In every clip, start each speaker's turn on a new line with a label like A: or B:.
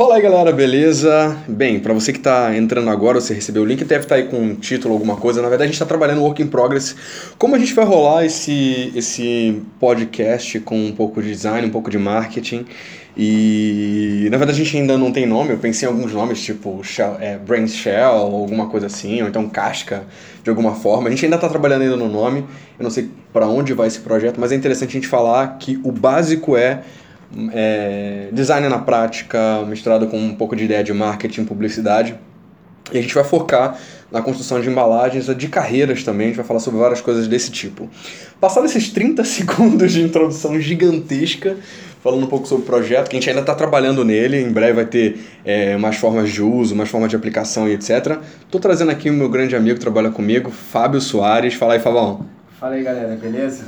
A: Fala aí galera, beleza? Bem, para você que está entrando agora, você recebeu o link, deve estar tá aí com um título, alguma coisa. Na verdade, a gente está trabalhando Work in Progress. Como a gente vai rolar esse, esse podcast com um pouco de design, um pouco de marketing. E na verdade a gente ainda não tem nome, eu pensei em alguns nomes, tipo shell, é, Brain Shell, ou alguma coisa assim, ou então Casca, de alguma forma. A gente ainda está trabalhando ainda no nome, eu não sei para onde vai esse projeto, mas é interessante a gente falar que o básico é é, design na prática, misturado com um pouco de ideia de marketing, publicidade. E a gente vai focar na construção de embalagens, de carreiras também, a gente vai falar sobre várias coisas desse tipo. Passados esses 30 segundos de introdução gigantesca, falando um pouco sobre o projeto, que a gente ainda está trabalhando nele, em breve vai ter é, mais formas de uso, mais formas de aplicação e etc. Estou trazendo aqui o meu grande amigo que trabalha comigo, Fábio Soares. Fala aí, Fabão.
B: Fala aí, galera, beleza?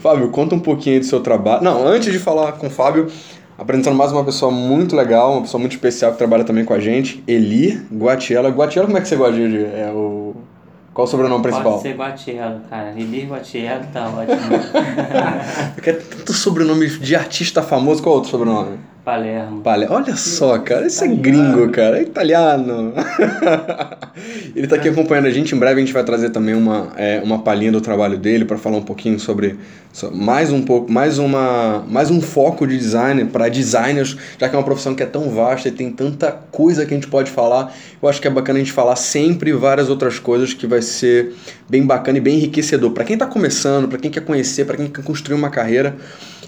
A: Fábio, conta um pouquinho do seu trabalho. Não, antes de falar com o Fábio, apresentando mais uma pessoa muito legal, uma pessoa muito especial que trabalha também com a gente, Eli Guatiela. Guatiela, como é que você gosta de... É o... Qual o sobrenome principal?
C: Pode ser Guatiela, cara. Eli Guatiela tá ótimo.
A: Porque é tanto sobrenome de artista famoso. Qual outro sobrenome?
C: Palermo.
A: Palermo. Olha só, cara, esse é gringo, cara, é italiano. ele tá aqui acompanhando a gente. Em breve a gente vai trazer também uma, é, uma palhinha do trabalho dele para falar um pouquinho sobre, sobre, mais um pouco, mais uma, mais um foco de design para designers, já que é uma profissão que é tão vasta e tem tanta coisa que a gente pode falar. Eu acho que é bacana a gente falar sempre várias outras coisas que vai ser bem bacana e bem enriquecedor para quem tá começando, para quem quer conhecer, para quem quer construir uma carreira.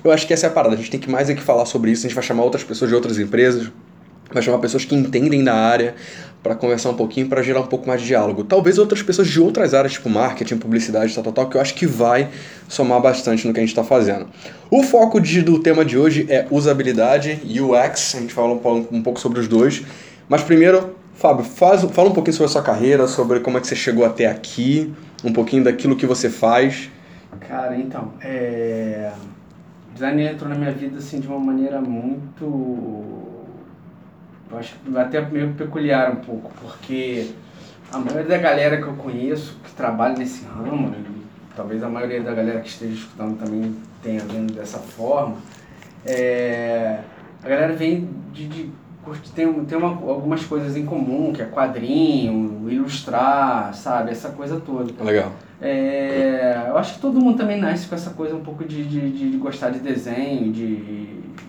A: Eu acho que essa é a parada. A gente tem que mais é que falar sobre isso. A gente vai chamar outras pessoas de outras empresas, vai chamar pessoas que entendem da área para conversar um pouquinho, para gerar um pouco mais de diálogo. Talvez outras pessoas de outras áreas, tipo marketing, publicidade, tal, tal, tal, que eu acho que vai somar bastante no que a gente está fazendo. O foco de, do tema de hoje é usabilidade, UX. A gente fala um, um pouco sobre os dois. Mas primeiro, Fábio, faz, fala um pouquinho sobre a sua carreira, sobre como é que você chegou até aqui, um pouquinho daquilo que você faz.
B: Cara, então, é design entrou na minha vida assim de uma maneira muito eu acho até meio peculiar um pouco porque a maioria da galera que eu conheço que trabalha nesse ramo talvez a maioria da galera que esteja escutando também tenha vendo dessa forma é, a galera vem de, de tem, tem uma, algumas coisas em comum que é quadrinho ilustrar sabe essa coisa toda.
A: Legal
B: é, eu acho que todo mundo também nasce com essa coisa um pouco de, de, de gostar de desenho, de,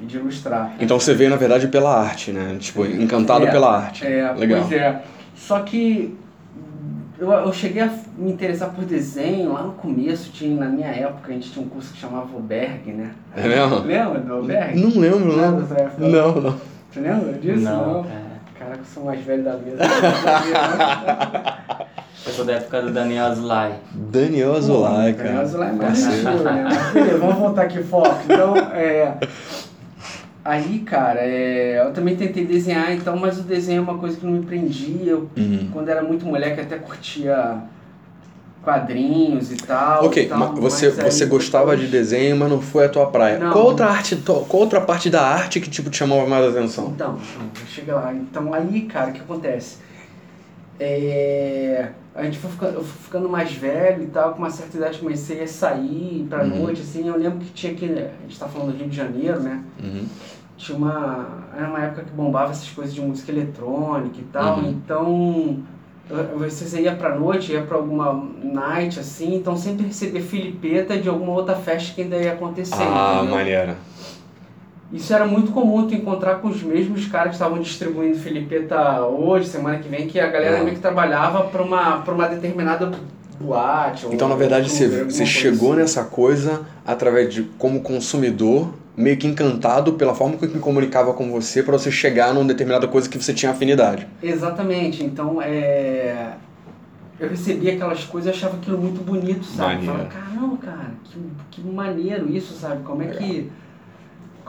B: de ilustrar.
A: Então você veio, na verdade, pela arte, né? Tipo, encantado
B: é,
A: pela arte.
B: É,
A: Legal.
B: Pois é. Só que eu, eu cheguei a me interessar por desenho lá no começo, tinha, na minha época a gente tinha um curso que chamava Alberg, né?
A: É mesmo?
B: Lembra do Alberg?
A: Não lembro, não.
B: Não,
A: não. não.
B: Você lembra disso?
C: Não.
B: não? É. Caraca, eu sou mais velho da mesa.
C: Eu sou da época do Daniel Azulay.
A: Daniel Azulay, cara.
B: Daniel Azulay é né? Vamos voltar aqui foco. Então, é... Aí, cara, é... eu também tentei desenhar, então, mas o desenho é uma coisa que não me prendia. Eu,
A: Uhum.
B: quando era muito moleque, até curtia quadrinhos e tal.
A: Ok,
B: e tal,
A: mas você,
B: mas aí
A: você gostava de
B: depois-
A: desenho, mas não foi a tua praia.
B: Não.
A: Qual outra arte, qual outra parte da arte que tipo te chamava mais atenção?
B: Então, então, chega lá. Então aí, cara, o que acontece? É, a gente foi ficando, eu fui ficando mais velho e tal, com uma certa idade comecei a sair pra
A: Uhum.
B: noite, assim, eu lembro que tinha aqui, a gente tá falando do Rio de Janeiro, né?
A: Uhum.
B: Tinha uma. Era uma época que bombava essas coisas de música eletrônica e tal,
A: Uhum.
B: então você ia pra noite, ia pra alguma night, assim, então sempre recebia filipeta de alguma outra festa que ainda ia acontecer.
A: Ah,
B: entendeu?
A: maneira.
B: Isso era muito comum tu encontrar com os mesmos caras que estavam distribuindo Filipeta hoje, semana que vem, que a galera
A: Ah.
B: meio que trabalhava para uma, pra uma determinada boate.
A: Então, na verdade, você, você chegou
B: assim.
A: nessa coisa através de, como consumidor, meio que encantado pela forma que comunicava com você para você chegar numa determinada coisa que você tinha afinidade.
B: Exatamente. Então, é... eu recebia aquelas coisas e achava aquilo muito bonito, sabe?
A: Maneiro.
B: Falava, caramba, cara, que, que maneiro isso, sabe? Como é que...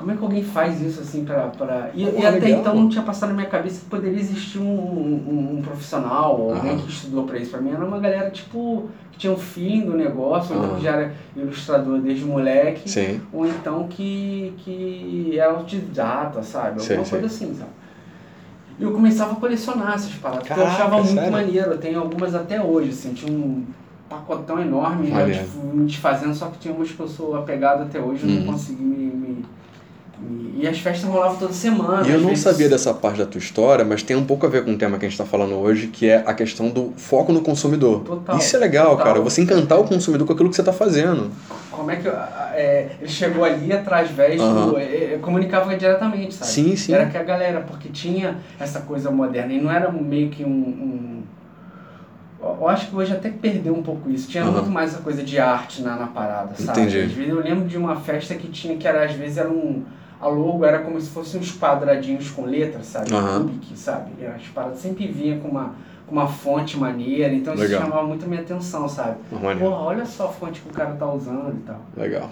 B: Como é que alguém faz isso assim pra. pra... E, e até então não tinha passado na minha cabeça que poderia existir um, um, um profissional, ou alguém que estudou pra isso. Pra mim era uma galera tipo que tinha um feeling do negócio, ou então que já era ilustrador desde moleque,
A: Sim.
B: ou então que, que era autodidata, sabe? Alguma
A: sei.
B: coisa assim, sabe? E eu começava a colecionar essas paradas, porque eu
A: Caraca,
B: achava muito
A: sério?
B: maneiro. Eu tenho algumas até hoje, assim, tinha um pacotão enorme, já
A: Maneiro.
B: tipo, me desfazendo, só que tinha umas que eu sou apegado até hoje, eu
A: Uhum.
B: não consegui me, me, E, as festas rolavam toda semana.
A: E eu não
B: vezes-
A: sabia dessa parte da tua história, mas tem um pouco a ver com o tema que a gente está falando hoje, que é a questão do foco no consumidor.
B: Total,
A: Isso é legal,
B: total.
A: cara. Você encantar o consumidor com aquilo que você está fazendo.
B: Como é que a- é, ele chegou ali através
A: Aham.
B: do. é, comunicava diretamente, sabe?
A: Sim, sim.
B: Era que a galera, porque tinha essa coisa moderna e não era meio que um. um- eu acho que hoje até perdeu um pouco isso. Tinha
A: Aham.
B: muito mais essa coisa de arte na, na parada, sabe?
A: Entendi.
B: Às vezes eu lembro de uma festa que tinha, que era, às vezes era um. A logo era como se fossem uns quadradinhos com letras, sabe?
A: Aham.
B: Cubic, sabe? As paradas sempre vinham com uma, com uma fonte maneira, então isso
A: Legal.
B: chamava muito a minha atenção, sabe?
A: Uma maneira.
B: Porra, olha só a fonte que o cara tá usando e tal.
A: Legal.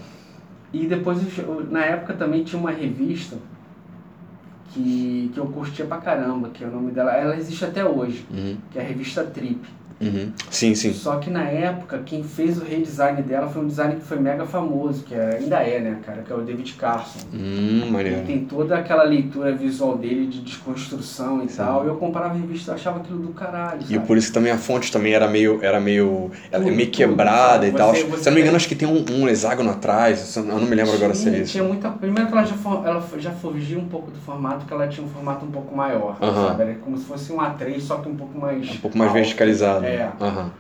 B: E depois, na época também tinha uma revista que, que eu curtia pra caramba, que é o nome dela, ela existe até hoje,
A: Uhum.
B: que é a revista Trip.
A: Uhum. Sim, sim.
B: Só que na época, quem fez o redesign dela foi um design que foi mega famoso, que é- ainda é, né, cara, que é o David Carson.
A: Hum,
B: Ele
A: maneiro.
B: tem toda aquela leitura visual dele de desconstrução e tal. E eu comprava a revista e achava aquilo do caralho.
A: E
B: sabe?
A: por isso que também a fonte também era meio, era meio, ela é
B: Tudo,
A: meio
B: tudo,
A: quebrada e
B: sabe?
A: tal.
B: Você-
A: Se eu
B: você
A: não me engano, acho que tem um, um hexágono atrás. Eu não me lembro agora se é
B: Tinha-
A: isso.
B: Tinha muita. Primeiro que ela já, for- ela já fugia um pouco do formato, que ela tinha um formato um pouco maior. Sabe? Era como se fosse um A3, só que um pouco mais.
A: Um pouco mais
B: alto.
A: verticalizado.
B: É.
A: Aham.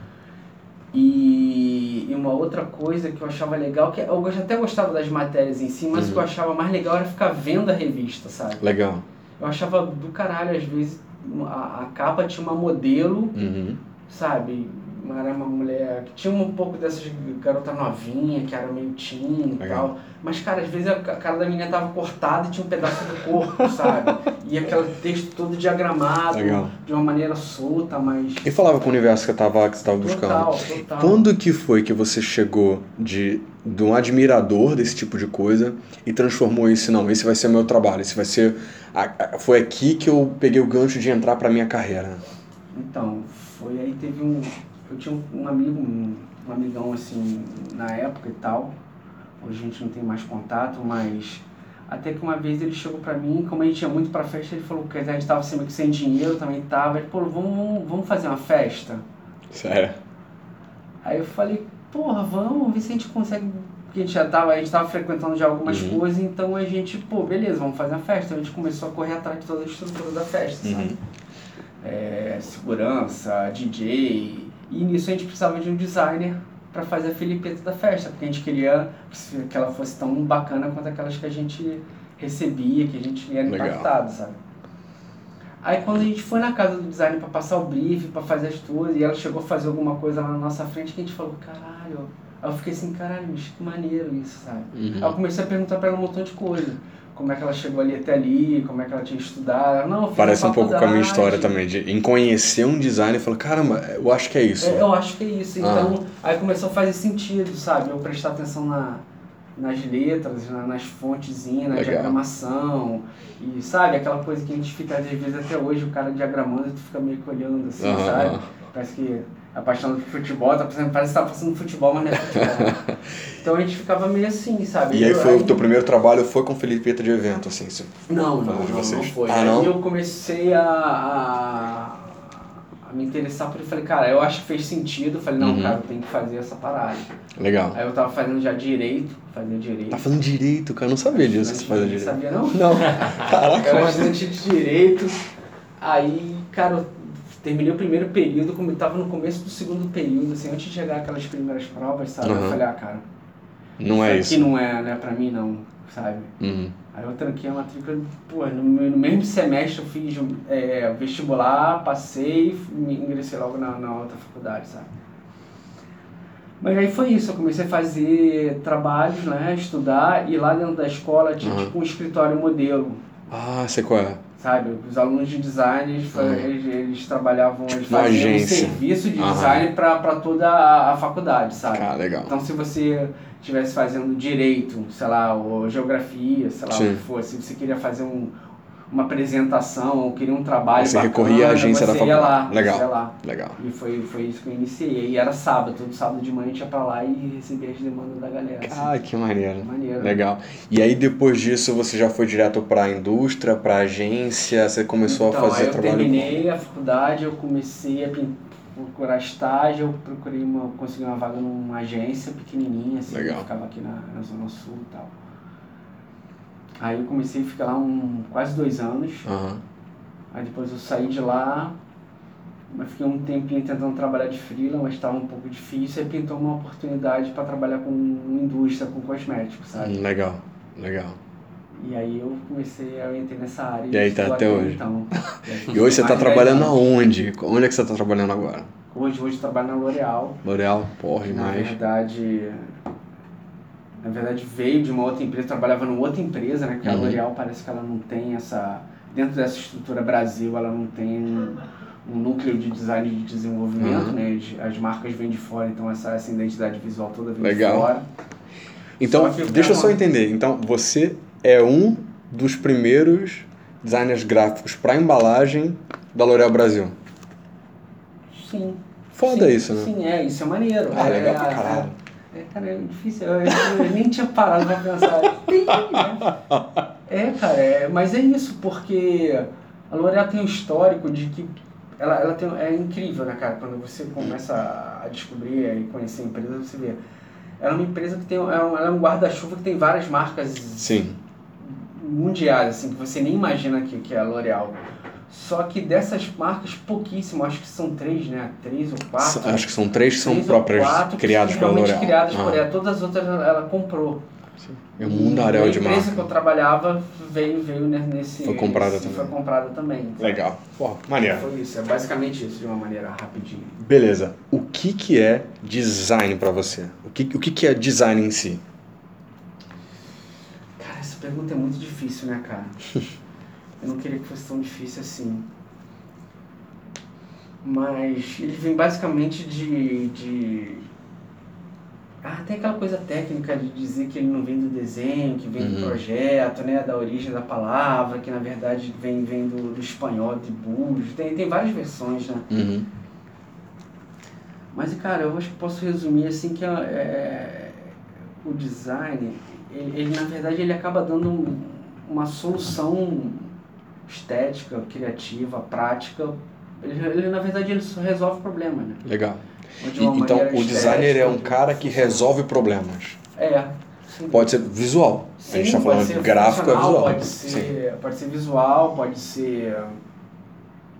B: E, e uma outra coisa que eu achava legal, que eu até gostava das matérias em si, mas
A: Uhum.
B: o que eu achava mais legal era ficar vendo a revista, sabe?
A: Legal.
B: Eu achava do caralho, às vezes, a, a capa tinha uma modelo,
A: Uhum.
B: sabe? Era uma mulher que tinha um pouco dessas garota novinha, que era meio teen e
A: Legal.
B: tal. Mas, cara, às vezes a ca- cara da menina tava cortada e tinha um pedaço do corpo, sabe? E aquele texto todo diagramado,
A: Legal.
B: de uma maneira solta, mas.
A: E falava com o universo que, tava, que você estava buscando.
B: Total, total.
A: Quando que foi que você chegou de, de um admirador desse tipo de coisa e transformou isso, não, esse vai ser meu trabalho, esse vai ser... a- a- foi aqui que eu peguei o gancho de entrar pra minha carreira.
B: Então, foi aí teve um. Eu tinha um, amigo, um, um amigão assim, na época e tal. Hoje a gente não tem mais contato, mas até que uma vez ele chegou pra mim, como a gente ia muito pra festa, ele falou que a gente tava sempre sem dinheiro, também tava. Ele falou, vamos, vamos, fazer uma festa?
A: Sério.
B: Aí eu falei, porra, vamos ver se a gente consegue. Porque a gente já tava, a gente tava frequentando já algumas
A: Uhum.
B: coisas, então a gente, pô, beleza, vamos fazer uma festa. Então a gente começou a correr atrás de toda a estrutura da festa, sabe?
A: Uhum.
B: é, segurança, DJ. E nisso a gente precisava de um designer para fazer a filipeta da festa, porque a gente queria que ela fosse tão bacana quanto aquelas que a gente recebia, que a gente era
A: Legal.
B: impactado, sabe? Aí quando a gente foi na casa do designer para passar o brief, para fazer as coisas, e ela chegou a fazer alguma coisa lá na nossa frente, que a gente falou, caralho. Aí eu fiquei assim, caralho, bicho, que maneiro isso, sabe?
A: Uhum.
B: Aí eu comecei a perguntar pra ela um montão de coisa. Como é que ela chegou ali até ali, como é que ela tinha estudado. Não,
A: Parece um pouco com a minha história também, de em conhecer um design e falar, caramba, eu acho que é isso.
B: É, eu acho que é isso.
A: Ah.
B: Então, aí começou a fazer sentido, sabe? Eu prestar atenção na, nas letras, na- nas fontezinhas, na
A: Legal.
B: diagramação. E sabe, aquela coisa que a gente fica, às vezes, até hoje, o cara diagramando e tu fica meio que olhando assim, sabe? Parece que apaixonado por futebol, tá pensando, parece que tá passando futebol, mas não é futebol. então a gente ficava meio assim, sabe?
A: E aí
B: Eu-
A: foi o teu primeiro trabalho foi com Felipeta de evento, assim. você-
B: Não, não, não, não foi.
A: Ah,
B: aí
A: não?
B: eu comecei a, a, a me interessar por ele. Falei, cara, eu acho que fez sentido. Falei, não,
A: Uhum.
B: cara, eu tenho que fazer essa parada.
A: Legal.
B: Aí eu tava fazendo já direito, fazia direito.
A: Tá fazendo direito, cara. Eu não sabia disso que você fazia
B: Não
A: direito.
B: sabia não?
A: Não.
B: Eu
A: Caraca,
B: era
A: mas...
B: de direito. Aí, cara, eu terminei o primeiro período, como eu tava no começo do segundo período, assim, antes de chegar aquelas primeiras provas, sabe?
A: Uhum.
B: Eu falei, ah, cara,
A: Não é
B: aqui
A: isso.
B: não é, não é pra mim não, sabe?
A: Uhum.
B: Aí eu tranquei a matrícula, pô, no, no mesmo semestre eu fiz é, vestibular, passei e me ingressei logo na, na outra faculdade, sabe? Mas aí foi isso, eu comecei a fazer trabalhos, né, estudar, e lá dentro da escola tinha
A: Uhum.
B: tipo um escritório modelo,
A: Ah, sei qual é.
B: Sabe? Os alunos de design, eles,
A: Uhum.
B: eles, eles trabalhavam, eles faziam um serviço de
A: Aham.
B: design para toda a, a faculdade, sabe?
A: Cara, legal.
B: Então, se você estivesse fazendo direito, sei lá, ou geografia, sei lá,
A: Sim.
B: o que fosse, se você queria fazer um, uma apresentação ou queria um trabalho
A: Você
B: bacana,
A: recorria à agência da
B: ia lá,
A: faculdade. Legal.
B: Lá.
A: Legal.
B: E foi, foi isso que eu iniciei. E era sábado, todo sábado de manhã a gente ia pra lá e recebia as demandas da galera. assim.
A: Ah, que maneiro.
B: Maneiro.
A: Legal. E aí depois disso você já foi direto pra indústria, pra agência, você começou
B: então,
A: a fazer
B: aí eu
A: trabalho.
B: terminei a faculdade, eu comecei a procurar estágio, eu procurei uma, consegui uma vaga numa agência pequenininha, assim,
A: Legal.
B: que ficava aqui na, na Zona Sul e tal. Aí eu comecei a ficar lá um, quase dois anos.
A: Aham.
B: Aí depois eu saí de lá, mas fiquei um tempinho tentando trabalhar de freela, mas estava um pouco difícil. Aí pintou uma oportunidade para trabalhar com indústria, com cosméticos, sabe?
A: Hum, Legal, legal.
B: E aí eu comecei, eu entrei nessa área.
A: E aí tá até hoje?
B: Então.
A: E hoje você tá
B: dez
A: trabalhando aonde? Onde é que você tá trabalhando agora?
B: Hoje, hoje eu trabalho na L'Oréal.
A: L'Oreal? Porra,
B: que Na
A: demais.
B: verdade, na verdade veio de uma outra empresa, trabalhava numa outra empresa, né? Porque a
A: Uhum.
B: L'Oréal parece que ela não tem essa dentro dessa estrutura Brasil, ela não tem um, um núcleo de design e de desenvolvimento,
A: Uhum.
B: né? As- As marcas vêm de fora, então essa, essa identidade visual toda vem
A: Legal.
B: de fora.
A: Então,
B: Só que
A: deixa eu só entender. Então, você é um dos primeiros designers gráficos para embalagem da L'Oréal Brasil.
B: Sim.
A: Foda
B: Sim,
A: isso, né?
B: Sim, é, isso é maneiro.
A: Ah,
B: é,
A: legal pra
B: é,
A: caralho.
B: É, cara, é difícil. Eu, eu- eu nem tinha parado pra pensar. Tem, né? É, cara, é, mas é isso, porque a L'Oréal tem um histórico de que ela, ela tem, é incrível, né, cara? Quando você começa a descobrir e conhecer a empresa, você vê. Ela é uma empresa que tem. É um- ela é um guarda-chuva que tem várias marcas
A: Sim.
B: mundiais, assim, que você nem imagina que, que é a L'Oréal. Só que dessas marcas, pouquíssimo, acho que são três, né? Três ou quatro.
A: Acho que são três que são próprias,
B: quatro
A: criadas
B: são
A: pela L'Oréal.
B: criadas por
A: Ah,
B: ela. Todas as outras ela, comprou.
A: É um mundaréu de
B: a empresa
A: marca.
B: que eu trabalhava veio, veio ne- nesse...
A: Foi comprada
B: nesse-
A: também.
B: Foi comprada também.
A: Legal. Porra, maneiro.
B: Foi isso, é basicamente isso, de uma maneira rapidinha.
A: Beleza. O que que é design pra você? O que, o que que é design em si?
B: Cara, essa pergunta é muito difícil, né, cara? Eu não queria que fosse tão difícil assim. Mas ele vem basicamente de. de... Ah, tem aquela coisa técnica de dizer que ele não vem do desenho, que vem
A: Uhum.
B: do projeto, né? Da origem da palavra, que na verdade vem, vem do, do espanhol, de bujo. Tem, tem várias versões, né?
A: Uhum.
B: Mas, cara, eu acho que posso resumir assim que é, é, o design, ele, ele, na verdade ele acaba dando um- uma solução estética, criativa, prática. Ele, ele, na verdade ele só resolve problema, né?
A: Legal. E- então, o designer é um cara que resolve problemas.
B: É. sim.
A: Pode ser visual. a gente
B: Sim,
A: tá
B: pode
A: falando
B: ser
A: de gráfico, é visual.
B: Pode
A: Sim.
B: ser, pode ser visual, pode ser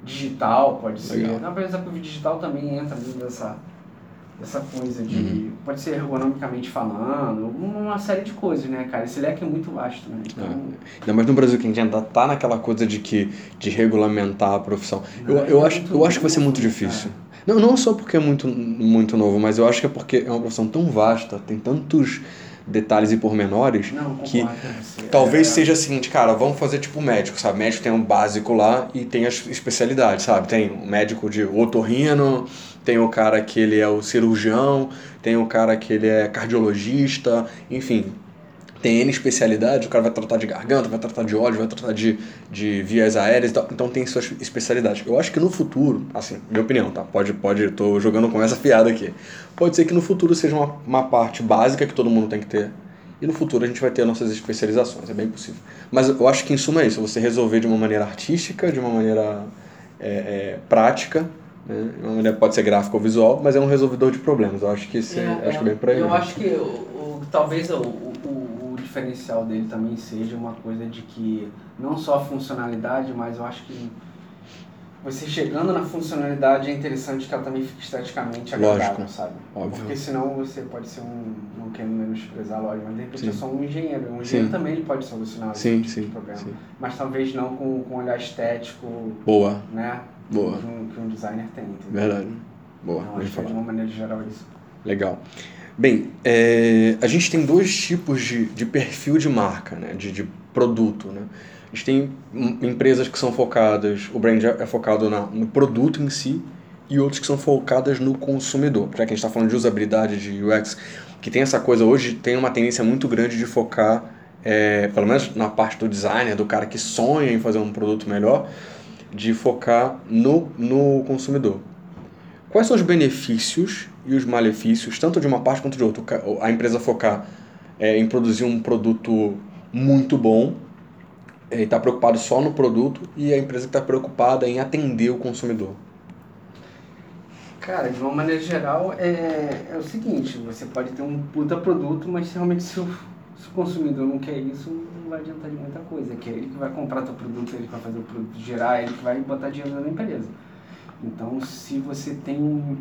B: digital, pode ser.
A: Legal.
B: Na verdade, o digital também entra dentro dessa, dessa coisa de.
A: Uhum.
B: Pode ser ergonomicamente falando, uma série de coisas, né, cara? Esse leque é muito vasto, né? Então,
A: Ainda mais no Brasil, que a gente ainda tá naquela coisa de que de regulamentar a profissão. Eu,
B: Não,
A: eu,
B: é
A: acho,
B: muito
A: eu acho que vai ser muito
B: novo,
A: difícil. Não, não só porque é muito, muito novo, mas eu acho que é porque é uma profissão tão vasta, tem tantos detalhes e pormenores,
B: não,
A: que
B: você.
A: talvez
B: É,
A: seja o seguinte, cara, vamos fazer tipo médico, sabe? Médico tem um básico lá e tem as especialidades, sabe? Tem o médico de otorrino, tem o cara que ele é o cirurgião, tem o cara que ele é cardiologista, enfim. Tem N especialidades, o cara vai tratar de garganta, vai tratar de óleo, vai tratar de, de vias aéreas e tal. Então tem suas especialidades. Eu acho que no futuro, assim, minha opinião, tá? Pode, pode, tô jogando com essa piada aqui. Pode ser que no futuro seja uma, uma parte básica que todo mundo tem que ter. E no futuro a gente vai ter nossas especializações, é bem possível. Mas eu acho que em suma é isso, você resolver de uma maneira artística, de uma maneira é, é, prática, né? De uma maneira pode ser gráfica ou visual, mas é um resolvedor de problemas. Eu acho que esse,
B: É,
A: acho que
B: é.
A: bem pra.
B: Eu acho que o, o- talvez o diferencial dele também seja uma coisa de que não só a funcionalidade, mas eu acho que você chegando na funcionalidade é interessante que ela também fique esteticamente agradável,
A: Lógico.
B: sabe?
A: Óbvio.
B: Porque senão você pode ser um, não quero menosprezar, lógico, mas de repente
A: Sim.
B: é só um engenheiro. Um engenheiro
A: Sim.
B: também ele pode solucionar
A: Sim,
B: esse tipo de
A: sim,
B: problema.
A: sim.
B: Mas talvez não com, com um olhar estético,
A: Boa,
B: né?
A: boa.
B: Que um, que um designer tem, entendeu?
A: Verdade. Boa,
B: Então, acho que de
A: falado.
B: uma maneira geral isso.
A: Legal. Bem, é, a gente tem dois tipos de, de perfil de marca, né? de, de produto. Né? A gente tem empresas que são focadas, o brand é focado na, no produto em si, e outros que são focadas no consumidor. Já que a gente está falando de usabilidade, de UX, que tem essa coisa hoje, tem uma tendência muito grande de focar, é, pelo menos na parte do designer, do cara que sonha em fazer um produto melhor, de focar no, no consumidor. Quais são os benefícios e os malefícios, tanto de uma parte quanto de outra? A empresa focar é, em produzir um produto muito bom é, e está preocupado só no produto, e a empresa que está preocupada em atender o consumidor.
B: Cara, de uma maneira geral, é, é o seguinte, você pode ter um puta produto, mas realmente se o, se o consumidor não quer isso, não vai adiantar de muita coisa, que é ele que vai comprar teu produto, ele que vai fazer o produto girar, ele que vai botar dinheiro na empresa. Então, se você tem um,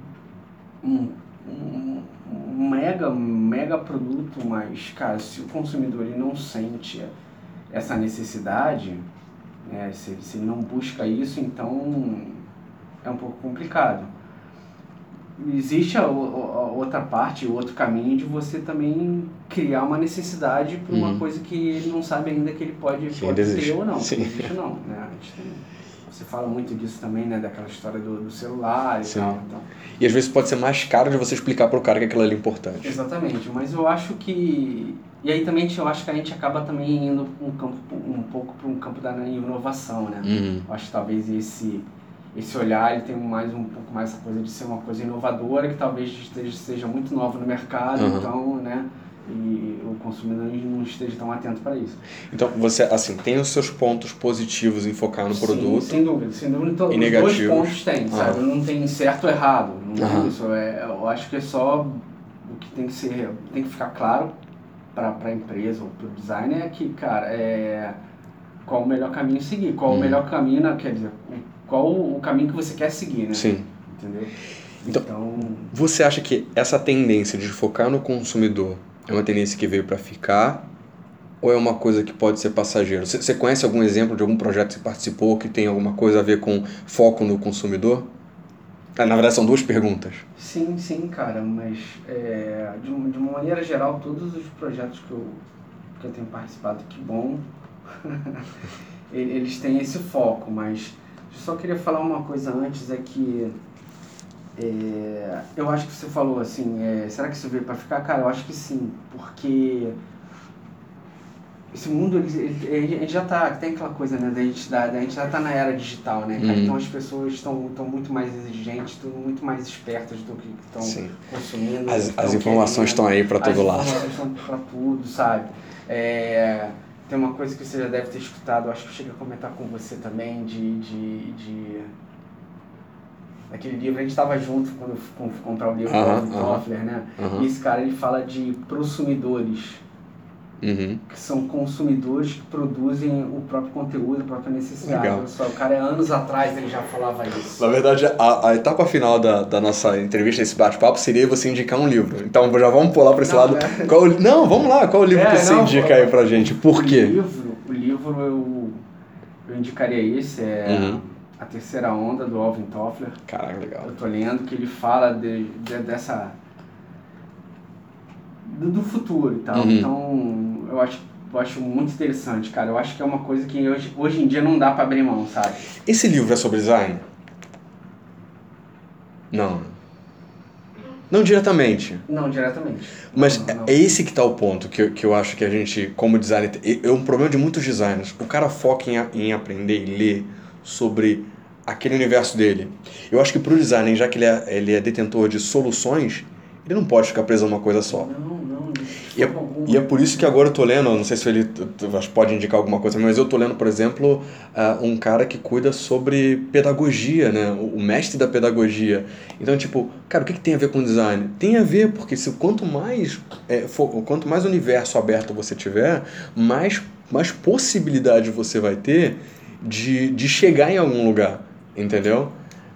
B: um, um, um mega, mega produto, mas, cara, se o consumidor ele não sente essa necessidade, né, se, se ele não busca isso, então é um pouco complicado. Existe a, a, outra parte, o outro caminho de você também criar uma necessidade para uma
A: Uhum.
B: coisa que ele não sabe ainda que ele pode, pode ter ou não.
A: Sim.
B: Que existe não, né? A gente tem- você fala muito disso também, né? Daquela história do, do celular e
A: Sim.
B: tal. Então.
A: E às vezes pode ser mais caro de você explicar pro cara que aquilo ali é importante.
B: Exatamente, mas eu acho que. E aí também eu acho que a gente acaba também indo um, campo, um pouco para um campo da inovação, né?
A: Uhum.
B: Eu acho que talvez esse, esse olhar ele tem mais um pouco mais essa coisa de ser uma coisa inovadora que talvez esteja, seja muito nova no mercado,
A: Uhum.
B: então, né? E o consumidor não esteja tão atento para isso.
A: Então, você, assim, tem os seus pontos positivos em focar no
B: Sim,
A: produto.
B: sem dúvida, sem dúvida. Então,
A: E
B: os
A: negativos.
B: dois pontos tem, sabe? Não tem certo ou errado, não tem isso. É, eu acho que é só o que tem que ser, tem que ficar claro para a empresa ou para o designer é que, cara, é qual o melhor caminho a seguir, qual
A: Hum.
B: o melhor caminho, quer dizer, qual o caminho que você quer seguir, né?
A: Sim.
B: Entendeu?
A: Então-
B: Então,
A: Você acha que essa tendência de focar no consumidor é uma tendência que veio para ficar ou é uma coisa que pode ser passageira? Você, conhece algum exemplo de algum projeto que você participou que tem alguma coisa a ver com foco no consumidor? Ah, Na verdade, são duas perguntas.
B: sim, sim, cara, mas é, de, de uma maneira geral, todos os projetos que eu, que eu tenho participado, que bom, ele- eles têm esse foco, mas eu só queria falar uma coisa antes, é que é, eu acho que você falou assim, é, será que isso veio para ficar? Cara, eu acho que sim, porque esse mundo, ele, ele- a gente já tá, tem aquela coisa, né, da gente, da, da gente já tá na era digital, né, cara?
A: Uhum.
B: Então as pessoas estão muito mais exigentes, estão muito mais espertas do que estão consumindo.
A: As, as informações estão aí para todo
B: As
A: lado.
B: informações estão pra tudo, sabe? É, tem uma coisa que você já deve ter escutado, acho que eu cheguei a comentar com você também, de. de, de aquele livro, a gente estava junto quando eu fui comprar o livro do. Toffler, né? E esse cara ele fala de prosumidores,
A: Uhum.
B: que são consumidores que produzem o próprio conteúdo, a própria necessidade.
A: Legal.
B: Olha só, o cara anos atrás ele já falava isso.
A: Na verdade, a, a etapa final da, da nossa entrevista, esse bate-papo, seria você indicar um livro. Então já vamos pular para esse
B: Não,
A: lado.
B: é.
A: Qual, o- não, vamos lá. Qual o livro
B: É,
A: que você
B: não,
A: indica
B: pô.
A: aí pra gente? Por
B: O
A: quê?
B: livro, o livro eu, eu indicaria esse, é
A: Uhum.
B: A Terceira Onda, do Alvin Toffler.
A: Caraca, legal.
B: Eu tô lendo que ele fala de, de- dessa. Do, do futuro e tal.
A: Uhum.
B: Então, eu acho, eu acho muito interessante, cara. Eu acho que é uma coisa que hoje, hoje em dia não dá pra abrir mão, sabe?
A: Esse livro é sobre design? Não. Não diretamente.
B: Não, diretamente.
A: Mas
B: Não, não.
A: é esse que tá o ponto que, eu- que eu acho que a gente, como designer, é um problema de muitos designers. O cara foca em, em aprender e ler sobre aquele universo dele. Eu acho que pro designer, já que ele é, ele é detentor de soluções, ele não pode ficar preso a uma coisa só.
B: Não, não,
A: E é, e é por isso que agora eu tô lendo, não sei se ele pode indicar alguma coisa, mas eu tô lendo, por exemplo, ah, um cara que cuida sobre pedagogia, né? O, o mestre da pedagogia. Então, tipo, cara, o que, que tem a ver com design? Tem a ver, porque se quanto mais é, for, quanto mais universo aberto você tiver, mais, mais possibilidade você vai ter de, de chegar em algum lugar, entendeu?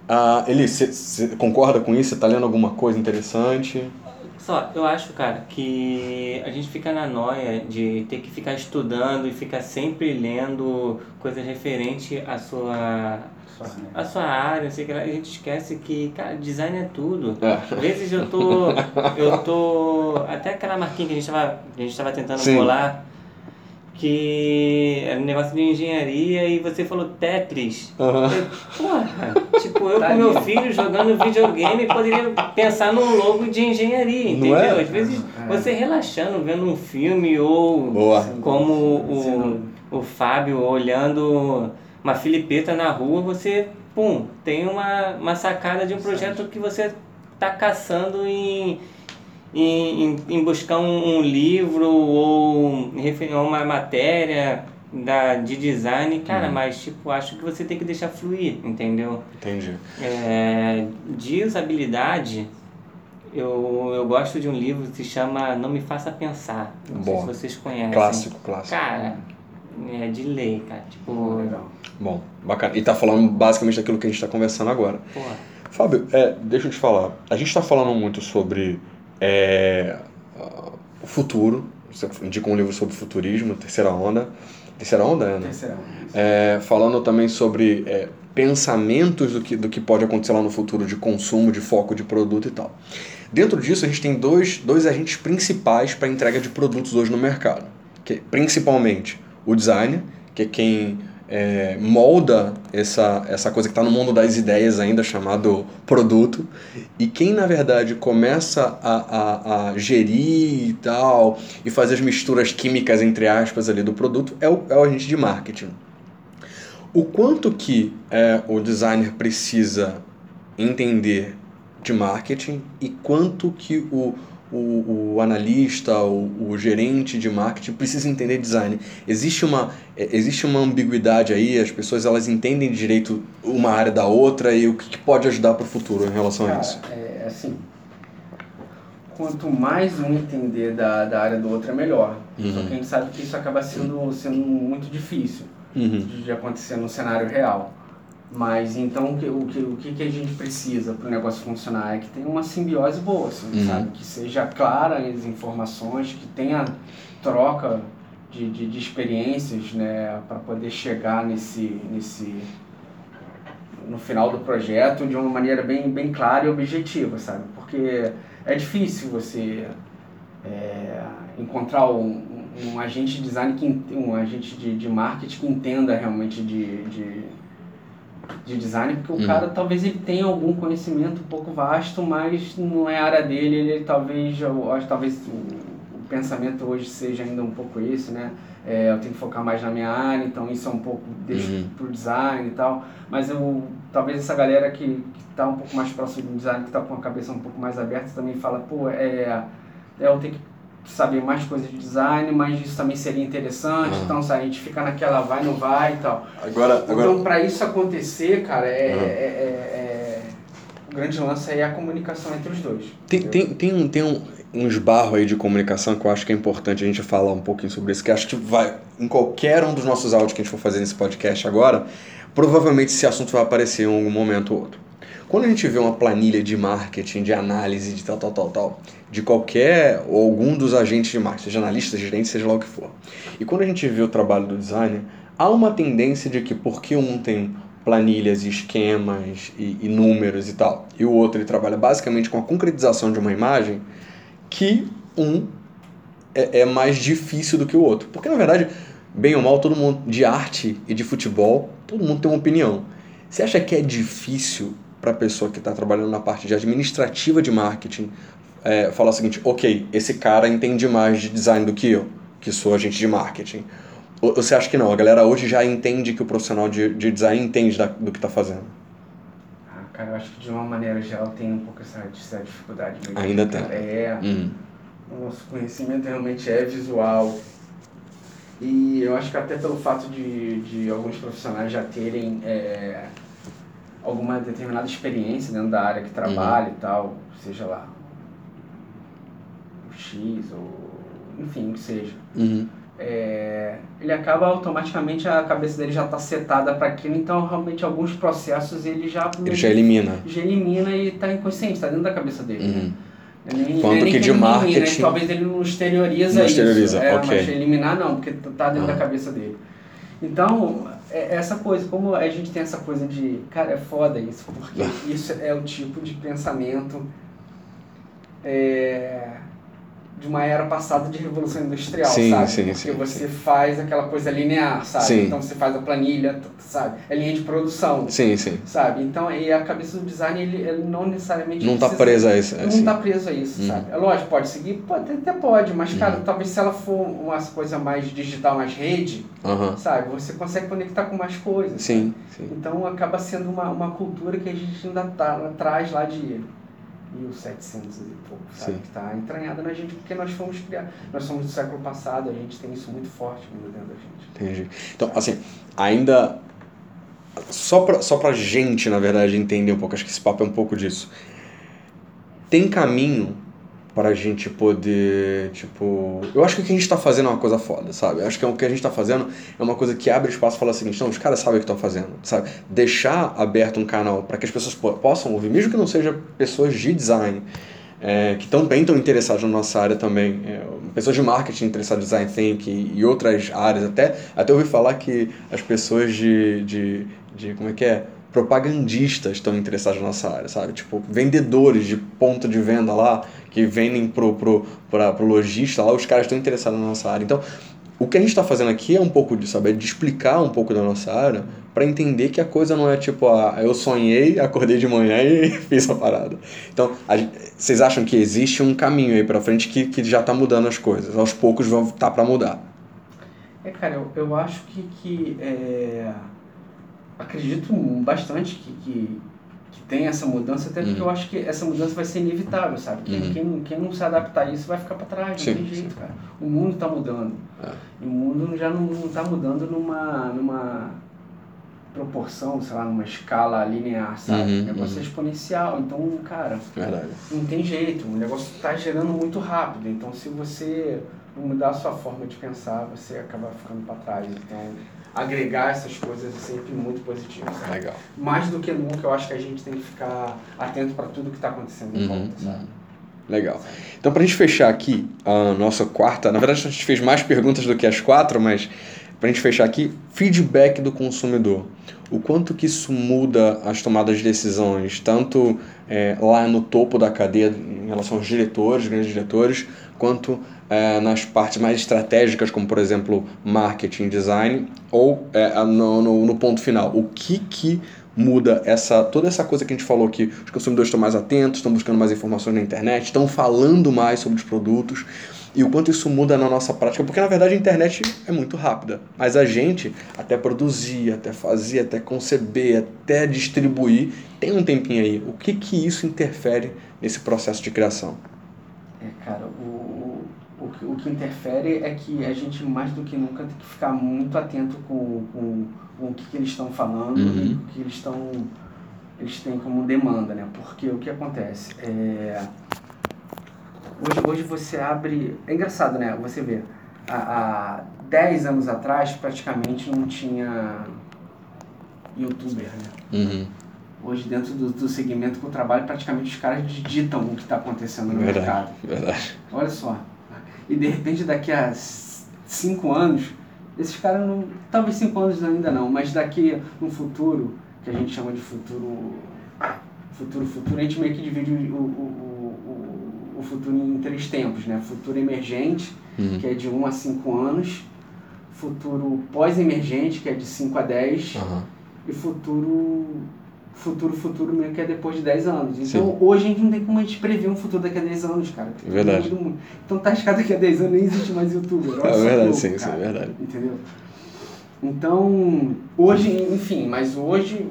A: Ah, Eli, você concorda com isso? Você tá lendo alguma coisa interessante?
C: Só, eu acho, cara, que a gente fica na noia de ter que ficar estudando e ficar sempre lendo coisas referentes à sua, à sua área, sei que. A gente esquece que, cara, design é tudo.
A: É.
C: Às vezes eu tô. Eu tô. Até aquela marquinha que a gente tava, a gente tava tentando
A: Sim.
C: colar, que era um negócio de engenharia e você falou Tetris. Eu, Porra, tipo, eu
B: Tá
C: com meu filho jogando videogame poderia pensar num logo de engenharia,
A: Não
C: entendeu?
A: é?
C: Às vezes
B: É.
C: você relaxando, vendo um filme ou
A: Boa.
C: Como o, o Fábio olhando uma filipeta na rua, você, pum, tem uma, uma sacada de um projeto que você tá caçando em, em, em, em buscar um, um livro ou uma matéria da, de design, cara,
A: Uhum.
C: mas tipo, acho que você tem que deixar fluir, entendeu?
A: Entendi.
C: É, de usabilidade, eu, eu gosto de um livro que se chama Não Me Faça Pensar. Não
A: Bom.
C: sei se vocês conhecem.
A: Clássico, clássico.
C: Cara, é de lei, cara. Tipo,
B: Legal.
A: Bom, bacana. E tá falando basicamente daquilo que a gente tá conversando agora.
C: porra.
A: Fábio, é, deixa eu te falar. A gente está falando muito sobre é, o futuro. Você indicou um livro sobre futurismo, Terceira Onda. Terceira Onda, né?
B: Terceirão.
A: É, falando também sobre é, pensamentos do que, do que pode acontecer lá no futuro de consumo, de foco de produto e tal. Dentro disso, a gente tem dois, dois agentes principais para a entrega de produtos hoje no mercado. Que, é, principalmente o designer, que é quem é, molda essa, essa coisa que está no mundo das ideias ainda, chamado produto, e quem na verdade começa a, a, a gerir e tal, e fazer as misturas químicas, entre aspas, ali do produto, é o, é o agente de marketing. O quanto que é, o designer precisa entender de marketing e quanto que o, o, o analista, o, o gerente de marketing precisa entender design. Existe uma, é, existe uma ambiguidade aí, as pessoas elas entendem direito uma área da outra e o que pode ajudar para o futuro em relação a
B: Cara,
A: isso.
B: é assim. Quanto mais um entender da, da área do outro é melhor.
A: Uhum.
B: Só que a gente sabe que isso acaba sendo, sendo muito difícil
A: Uhum.
B: de acontecer no cenário real. Mas então o que, o que, o que a gente precisa para o negócio funcionar é que tenha uma simbiose boa, assim,
A: Uhum.
B: sabe? Que seja clara as informações, que tenha troca de, de, de experiências, né? Para poder chegar nesse, nesse no final do projeto de uma maneira bem, bem clara e objetiva, sabe? Porque é difícil você é, encontrar um, um, um agente de design, que, um agente de, de marketing que entenda realmente de, de, de design, porque o
A: Uhum.
B: cara talvez ele tenha algum conhecimento um pouco vasto, mas não é a área dele, ele, ele talvez, eu acho, talvez o, o pensamento hoje seja ainda um pouco isso, né? É, eu tenho que focar mais na minha área, então isso é um pouco deixo
A: Uhum.
B: pro design e tal. Mas eu, talvez essa galera que, que tá um pouco mais próximo do design, que tá com a cabeça um pouco mais aberta, também fala, pô, é, é eu tenho que saber mais coisas de design, mas isso também seria interessante.
A: Uhum.
B: Então, sabe, a gente fica naquela vai, não vai e tal.
A: Agora,
B: Então, para isso acontecer, cara, é,
A: Uhum.
B: é- é- é- o grande lance aí é a comunicação entre os dois.
A: Tem,
B: entendeu?
A: tem, tem, um, tem um, um esbarro aí de comunicação que eu acho que é importante a gente falar um pouquinho sobre isso, que acho que vai, em qualquer um dos nossos áudios que a gente for fazer nesse podcast agora, provavelmente esse assunto vai aparecer em algum momento ou outro. Quando a gente vê uma planilha de marketing, de análise, de tal, tal, tal, tal, de qualquer ou algum dos agentes de marketing, seja analista, gerente, seja lá o que for, e quando a gente vê o trabalho do designer, há uma tendência de que porque um tem planilhas, esquemas e, e números e tal, e o outro ele trabalha basicamente com a concretização de uma imagem, que um é, é mais difícil do que o outro. Porque na verdade, bem ou mal, todo mundo de arte e de futebol, todo mundo tem uma opinião. Você acha que é difícil para a pessoa que está trabalhando na parte de administrativa de marketing é, falar o seguinte: ok, esse cara entende mais de design do que eu, que sou agente de marketing? Ou você acha que não? A galera hoje já entende que o profissional de, de design entende da- do que está fazendo?
B: Ah, cara, eu acho que de uma maneira geral tem um pouco essa, essa dificuldade mesmo.
A: Ainda tem.
B: É,
A: Hum,
B: o nosso conhecimento realmente é visual. E eu acho que até pelo fato de, de alguns profissionais já terem é, alguma determinada experiência dentro da área que trabalha e tal, seja lá o X ou enfim, o que seja.
A: uhum,
B: é, ele acaba automaticamente a cabeça dele já está setada para aquilo, então realmente alguns processos ele já
A: ele já elimina.
B: já elimina e está inconsciente, está dentro da cabeça dele. né?
A: Uhum.
B: É nem-
A: Quanto
B: é nem
A: que de
B: ele elimina,
A: marketing-
B: Talvez ele não exterioriza
A: Não
B: isso.
A: exterioriza,
B: é,
A: ok.
B: Mas eliminar não, porque tá dentro
A: Ah.
B: da cabeça dele. Então, é essa coisa, como a gente tem essa coisa de, cara, é foda isso, porque isso é o tipo de pensamento é, de uma era passada de revolução industrial,
A: Sim,
B: sabe?
A: sim,
B: porque
A: sim,
B: você faz aquela coisa linear, sabe?
A: Sim.
B: Então você faz a planilha, sabe? É linha de produção,
A: Sim, sim.
B: sabe? Então, e a cabeça do design, ele, ele não necessariamente
A: Não tá
B: precisa-
A: presa a isso.
B: não
A: assim.
B: tá preso a isso,
A: Uhum.
B: sabe? É lógico, pode seguir, pode, até pode, mas, cara,
A: Uhum.
B: talvez se ela for uma coisa mais digital, mais rede, sabe? Você consegue conectar com mais coisas.
A: Sim, sim.
B: Então acaba sendo uma, uma cultura que a gente ainda tá atrás lá de 1700 e pouco, sabe?
A: Sim.
B: Que tá entranhada na gente, porque nós fomos criar, nós somos do século passado, a gente tem isso muito forte ainda dentro da gente.
A: Entendi. Então, assim, ainda. Só pra, só pra gente, na verdade, entender um pouco, acho que esse papo é um pouco disso. Tem caminho para a gente poder, tipo... Eu acho que o que a gente está fazendo é uma coisa foda, sabe? Eu acho que o que a gente está fazendo é uma coisa que abre espaço e fala o seguinte, não, os caras sabem o que estão fazendo, sabe? Deixar aberto um canal para que as pessoas possam ouvir, mesmo que não seja pessoas de design, é, que também estão interessadas na nossa área também, é, pessoas de marketing interessadas em design thinking e outras áreas, até, até ouvi falar que as pessoas de, de, de como é que é? Propagandistas estão interessados na nossa área, sabe? Tipo, vendedores de ponto de venda lá, que vendem pro, pro, pra, pro lojista lá, os caras estão interessados na nossa área. Então, o que a gente está fazendo aqui é um pouco de saber, de explicar um pouco da nossa área, para entender que a coisa não é tipo, ah, eu sonhei, acordei de manhã e fiz a parada. Então, a, vocês acham que existe um caminho aí para frente que, que já está mudando as coisas? Aos poucos vão estar tá para mudar.
B: É, cara, eu, eu acho que, que é acredito bastante que, que, que tem essa mudança, até porque uhum. eu acho que essa mudança vai ser inevitável, sabe? Quem, uhum. quem, quem não se adaptar a isso vai ficar para trás, não sim, tem jeito, sim. cara. O mundo está mudando. É. E o mundo já não está mudando numa, numa proporção, sei lá, numa escala linear, sabe? Uhum, o negócio é uhum. exponencial, então, cara,
A: Verdade.
B: não tem jeito. O negócio está gerando muito rápido, então se você mudar a sua forma de pensar, você acaba ficando para trás. Então, agregar essas coisas é sempre muito positivo. Sabe?
A: Legal.
B: Mais do que nunca, eu acho que a gente tem que ficar atento para tudo que está acontecendo em uhum, volta, sabe? Uhum.
A: Legal. Então, para a gente fechar aqui a nossa quarta, na verdade a gente fez mais perguntas do que as quatro, mas para a gente fechar aqui, feedback do consumidor. O quanto que isso muda as tomadas de decisões, tanto é, lá no topo da cadeia em relação aos diretores, grandes diretores, quanto é, nas partes mais estratégicas, como por exemplo marketing, design, ou é, no, no, no, ponto final. O que que muda essa toda essa coisa que a gente falou que os consumidores estão mais atentos, estão buscando mais informações na internet, estão falando mais sobre os produtos e o quanto isso muda na nossa prática, porque na verdade a internet é muito rápida, mas a gente até produzir, até fazer, até conceber, até distribuir, tem um tempinho aí. O que que isso interfere nesse processo de criação?
B: É, cara, o que, o que interfere é que a gente, mais do que nunca, tem que ficar muito atento com, com, com o que, que eles estão falando uhum. e o que eles estão eles têm como demanda, né? Porque o que acontece? É... Hoje, hoje você abre... É engraçado, né? Você vê, há, há 10 anos atrás praticamente não tinha youtuber, né?
A: Uhum.
B: Hoje, dentro do, do segmento que eu trabalho, praticamente os caras digitam o que está acontecendo no
A: verdade,
B: mercado.
A: Verdade.
B: Olha só e de repente daqui a cinco anos, esses caras não. Talvez cinco anos ainda não, mas daqui no futuro, que a gente chama de futuro. Futuro, futuro, a gente meio que divide o, o, o, futuro em três tempos, né? Futuro emergente, uhum. que é de 1 um a 5 anos, futuro pós-emergente, que é de 5 a 10,
A: uhum.
B: e futuro futuro, futuro mesmo, que é depois de 10 anos. Então, Sim. hoje a gente não tem como a gente prever um futuro daqui a 10 anos, cara.
A: É verdade.
B: Então, tá escado daqui a 10 anos, nem existe mais youtuber.
A: Olha é verdade, louco, sim, sim, é verdade.
B: Entendeu? Então, hoje, enfim, mas hoje,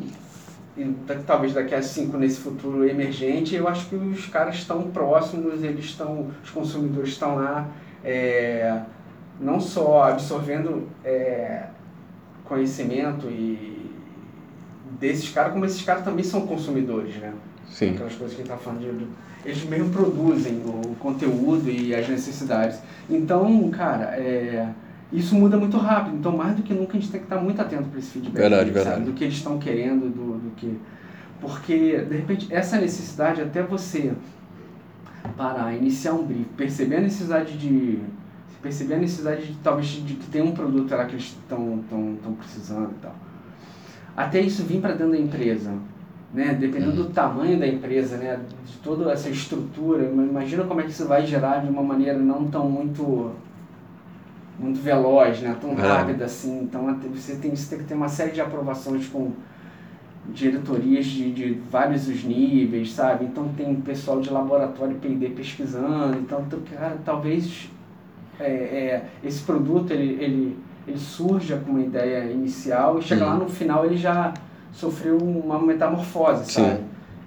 B: talvez daqui a 5 nesse futuro emergente, eu acho que os caras estão próximos, eles estão, os consumidores estão lá, é, não só absorvendo é, conhecimento e desses caras, como esses caras também são consumidores, né?
A: Sim.
B: Aquelas coisas que a gente tá falando de, eles mesmo produzem o conteúdo e as necessidades. Então, cara, é, isso muda muito rápido. Então, mais do que nunca, a gente tem que estar muito atento para esse feedback.
A: Verdade, verdade.
B: Do que eles estão querendo, do, do que... Porque, de repente, essa necessidade, até você parar, iniciar um brief, perceber a necessidade de... Perceber a necessidade de, talvez, de que tem um produto lá que eles estão precisando e tal até isso vir para dentro da empresa. Né? Dependendo do uhum. tamanho da empresa, né? de toda essa estrutura, imagina como é que isso vai gerar de uma maneira não tão muito muito veloz, né? tão é. rápida assim. Então você tem, você tem que ter uma série de aprovações com diretorias de, de vários os níveis, sabe? Então tem pessoal de laboratório P&D pesquisando, então cara, talvez é, é, esse produto ele, ele ele surge com uma ideia inicial e chega uhum. lá no final ele já sofreu uma metamorfose, Sim. sabe?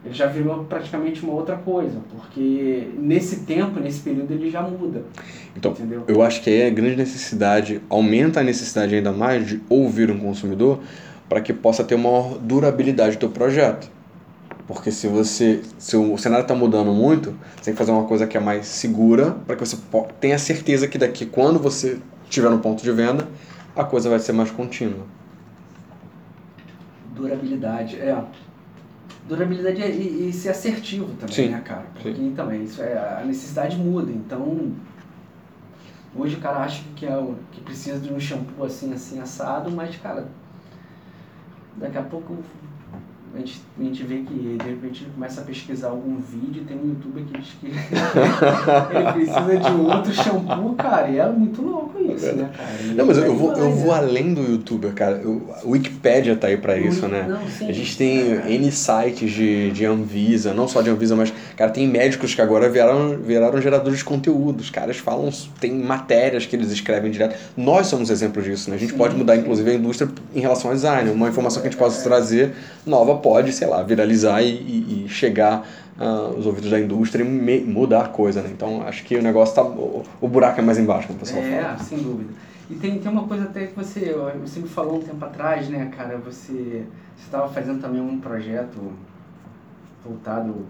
B: Ele já virou praticamente uma outra coisa, porque nesse tempo, nesse período, ele já muda.
A: Então,
B: entendeu?
A: eu acho que aí a grande necessidade, aumenta a necessidade ainda mais de ouvir um consumidor para que possa ter uma durabilidade do teu projeto. Porque se você. Se o cenário está mudando muito, você tem que fazer uma coisa que é mais segura para que você tenha certeza que daqui quando você estiver no ponto de venda, a coisa vai ser mais contínua.
B: Durabilidade, é. Durabilidade e, e ser assertivo também, Sim. né, cara? Porque Sim. também isso é, a necessidade muda. Então, hoje o cara acha que, é, que precisa de um shampoo assim, assim, assado, mas, cara, daqui a pouco a gente, a gente vê que de repente começa a pesquisar algum vídeo e tem um youtuber que diz que ele precisa de outro shampoo, cara, e é muito louco isso, né, cara? E
A: não, mas eu vou, eu vou além do youtuber, cara. Eu, a Wikipedia tá aí pra isso, né? Não, sim, a gente tem é, N sites de, de Anvisa, não só de Anvisa, mas, cara, tem médicos que agora viraram, viraram geradores de conteúdo. Os caras falam, tem matérias que eles escrevem direto. Nós somos exemplos disso, né? A gente sim, pode mudar, sim. inclusive, a indústria em relação ao design. Uma informação que a gente possa é. trazer nova pode, sei lá, viralizar e, e, e chegar uh, os ouvidos da indústria e me, mudar a coisa, né? Então acho que o negócio tá. O, o buraco é mais embaixo, como o pessoal
B: é,
A: fala.
B: É, sem dúvida. E tem, tem uma coisa até que você, você me falou um tempo atrás, né, cara? Você estava fazendo também um projeto voltado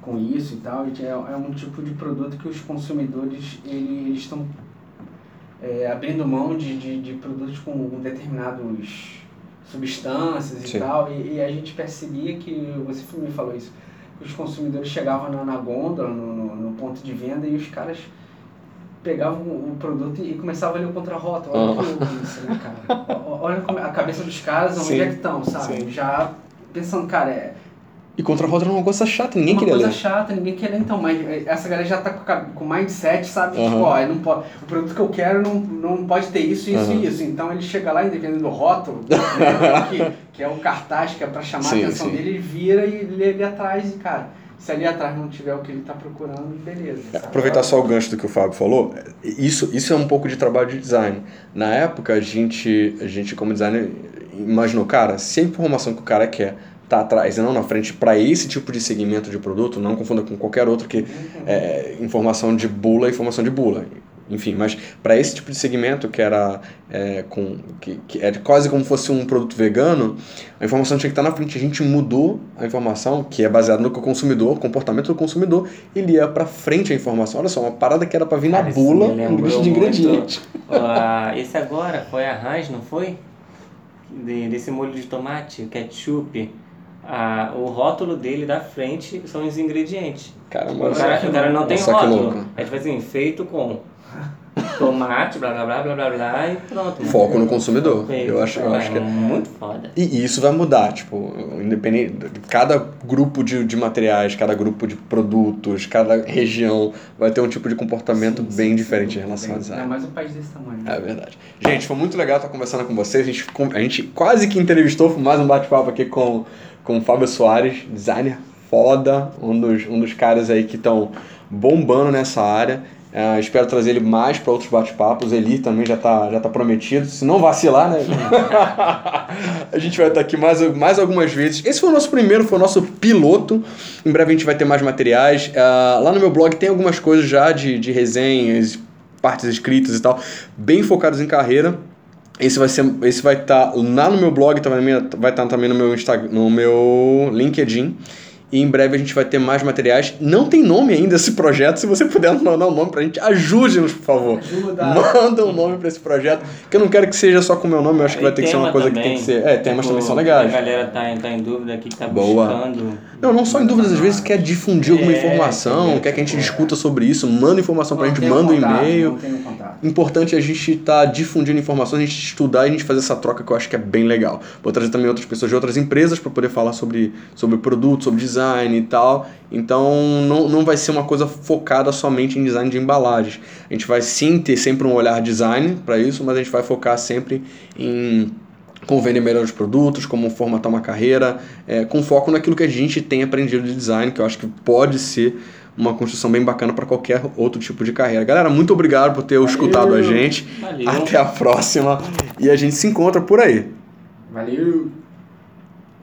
B: com isso e tal, e é, é um tipo de produto que os consumidores eles estão é, abrindo mão de, de, de produtos com determinados substâncias Sim. e tal, e, e, a gente percebia que, você me falou isso, que os consumidores chegavam na, na gôndola, no, no, no, ponto de venda, e os caras pegavam o produto e começavam a ler o contra-rota. Olha que louco isso, né, cara? Olha a cabeça dos caras, onde Sim. é que estão, sabe? Sim. Já pensando, cara, é
A: e contra-rota era uma coisa chata, ninguém queria ler.
B: Uma coisa chata, ninguém queria ler. Então, mas essa galera já tá com, com mindset, sabe? Uhum. Tipo, ó, não pode, o produto que eu quero não, não pode ter isso, isso uhum. e isso. Então ele chega lá, independente do rótulo, né, que, que é o cartaz, que é pra chamar sim, a atenção sim. dele, ele vira e lê ali atrás e, cara, se ali atrás não tiver o que ele está procurando, beleza.
A: Sabe? Aproveitar só o gancho do que o Fábio falou, isso, isso é um pouco de trabalho de design. Na época, a gente, a gente como designer, imaginou, cara, se a informação que o cara quer tá atrás e não na frente para esse tipo de segmento de produto, não confunda com qualquer outro que é informação de bula é informação de bula. Enfim, mas para esse tipo de segmento que era é, com que, que é quase como fosse um produto vegano, a informação tinha que estar na frente. A gente mudou a informação, que é baseada no consumidor, comportamento do consumidor, e lia para frente a informação. Olha só, uma parada que era para vir Cara, na bula, um lista de ingredientes.
C: Uh, esse agora foi a Hans, não foi? De, desse molho de tomate, ketchup a, o rótulo dele da frente são os ingredientes.
A: Caramba,
C: o cara, o cara não tem rótulo. É tipo assim, feito com tomate, blá blá blá blá blá blá e pronto.
A: Foco no consumidor. Eu acho, eu acho que é
C: muito foda.
A: E isso vai mudar, tipo, independente cada grupo de, de materiais, cada grupo de produtos, cada região vai ter um tipo de comportamento sim, bem sim, diferente sim, em relação bem, a design.
B: É mais um país desse tamanho.
A: É verdade. Gente, foi muito legal estar conversando com vocês. A gente, a gente quase que entrevistou mais um bate-papo aqui com com o Fábio Soares, designer foda, um dos, um dos caras aí que estão bombando nessa área. Uh, espero trazer ele mais para outros bate-papos. Eli também já está já tá prometido. Se não vacilar, né? a gente vai estar aqui mais, mais algumas vezes. Esse foi o nosso primeiro, foi o nosso piloto. Em breve a gente vai ter mais materiais. Uh, lá no meu blog tem algumas coisas já de, de resenhas, partes escritas e tal, bem focadas em carreira. Esse vai ser, esse vai estar tá lá no meu blog, tá, vai estar tá também no meu Instagram, no meu LinkedIn. E em breve a gente vai ter mais materiais. Não tem nome ainda esse projeto. Se você puder mandar um nome pra gente, ajude-nos, por favor. Ajuda. Manda um nome pra esse projeto. Que eu não quero que seja só com o meu nome, eu acho que vai ter que ser uma coisa também, que tem que ser. É, temas tipo, também são legais.
C: A galera tá, tá em dúvida aqui, que tá Boa. buscando.
A: Não, não só em dúvidas, às vezes quer difundir alguma é, informação, é, quer que a gente é. discuta sobre isso, manda informação pra não gente, manda um e-mail. Importante a gente estar tá difundindo informações, a gente estudar e a gente fazer essa troca que eu acho que é bem legal. Vou trazer também outras pessoas de outras empresas para poder falar sobre, sobre produto, sobre design design e tal. Então não, não vai ser uma coisa focada somente em design de embalagens. A gente vai sim ter sempre um olhar design para isso, mas a gente vai focar sempre em como vender melhor os produtos, como formatar uma carreira, é, com foco naquilo que a gente tem aprendido de design, que eu acho que pode ser uma construção bem bacana para qualquer outro tipo de carreira. Galera, muito obrigado por ter Valeu. escutado a gente. Valeu. Até a próxima e a gente se encontra por aí.
B: Valeu!